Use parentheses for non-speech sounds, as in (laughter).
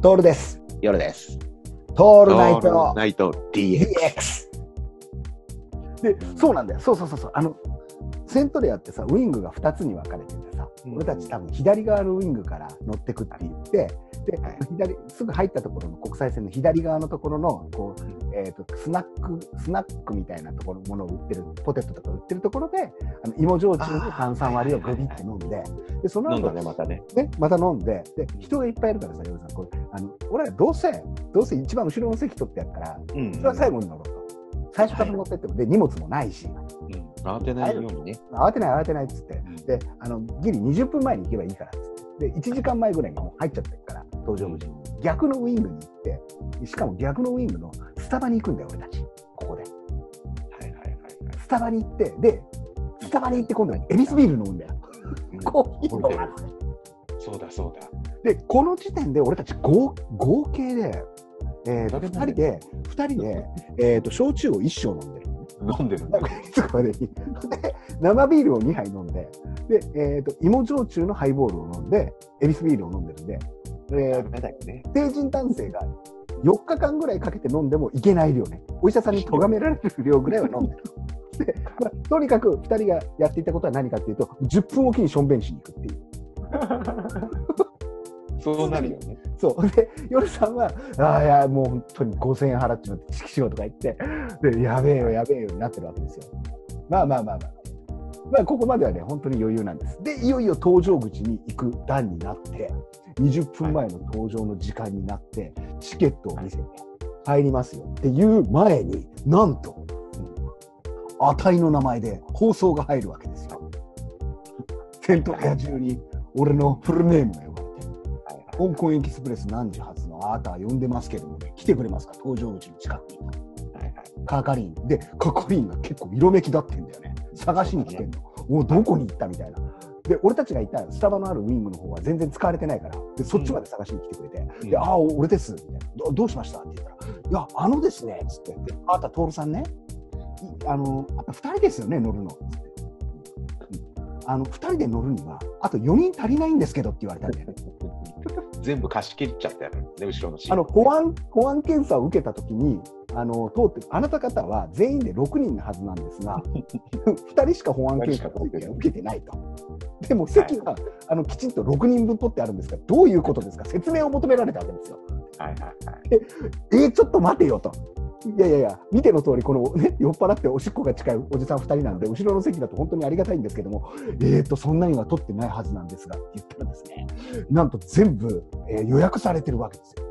トールです。夜です。トールナイトナイト DX。DX。で、そうなんだよ。そうそうそうそう。あの、セントレアってさ、ウイングが2つに分かれててさ、うん俺たち多分左側のウイングから乗ってくって言って、で、はい左、すぐ入ったところの国際線の左側のところの、こう、えっ、と、スナック、スナックみたいなところ、ものを売ってる、ポテトとか売ってるところで、あの芋焼酎の炭酸割りをグビって飲んで、で、その後飲んだね、またね。ね、また飲んで、で、人がいっぱいいるからさ、ヨルさん、これ、あの、俺らどうせ、どうせ一番後ろの席取ってやるから、うんそれは最後に乗ろうと。最初から乗ってっても、で、荷物もないし、うん。慌てないようにね。慌てない慌てないっつって、で、あの、ギリ20分前に行けばいいからっつって、で、1時間前ぐらいにもう入っちゃってるから、搭乗口に。逆のウイングに行って、しかも逆のウイングのスタバに行くんだよ、俺たち。ここで。はいはいはいはい。スタバに行って、で、スタバに行って今度はエビスビール飲むんだよ。うんコーヒー飲まそうだそうだ。で、この時点で俺たち合合計で、えー、と2だけなんで人で、二人で、えー、と焼酎を1升飲んでる。飲んでるんだ。そこまでに。で、生ビールを2杯飲んで、で、えー、と芋焼酎のハイボールを飲んで、エビスビールを飲んでるんで、えー、ダメだよね。成人男性が4日間ぐらいかけて飲んでもいけない量ね。お医者さんに咎められる量ぐらいは飲んでる。(laughs) でまあ、とにかく2人がやっていたことは何かっていうと、10分おきにしょんべんしに行くっていう。(laughs) そうなるよね。そう。で、夜さんは、ああ、いや、もう本当に5000円払っちまって、式しようとか言って、で、やべえよ、やべえよになってるわけですよ。まあまあまあまあ。まあ、ここまではね、本当に余裕なんです。で、いよいよ搭乗口に行く段になって、20分前の搭乗の時間になって、チケットを見せて、入りますよっていう前に、なんと、あたいの名前で放送が入るわけですよ。セントレア中に俺のフルネームが呼ばれて。香港エキスプレス何時発のあなたは呼んでますけどもね、来てくれますか搭乗口の近くに。係員。で、係員が結構色めきだってんだよね。探しに来てんの。おどこに行ったみたいな。で、俺たちがいたスタバのあるウィングの方は全然使われてないから、でそっちまで探しに来てくれて、うんで、ああ、俺です、みたいな。どどうしました？って言ったら、いや、あのですね、つって、であなた、徹さんね、いあの、あと2人ですよね、乗るの。つって。うんあの2人で乗るには、あと4人足りないんですけどって言われたんだよね。全部貸し切っちゃったよね、後ろの。あの保安保安検査を受けたときにあの通ってあなた方は全員で6人のはずなんですが (laughs) 2人しか保安検査を受けてないと。でも席は、あのきちんと6人分取ってあるんですがどういうことですか？説明を求められたわけですよ。はいはいはい。えー、ちょっと待てよと。いやいやいや、見ての通り、この、ね、酔っ払っておしっこが近いおじさん2人なので、後ろの席だと本当にありがたいんですけども、えーと、そんなには取ってないはずなんですがって言ったらですね、なんと全部、えー予約されてるわけですよ。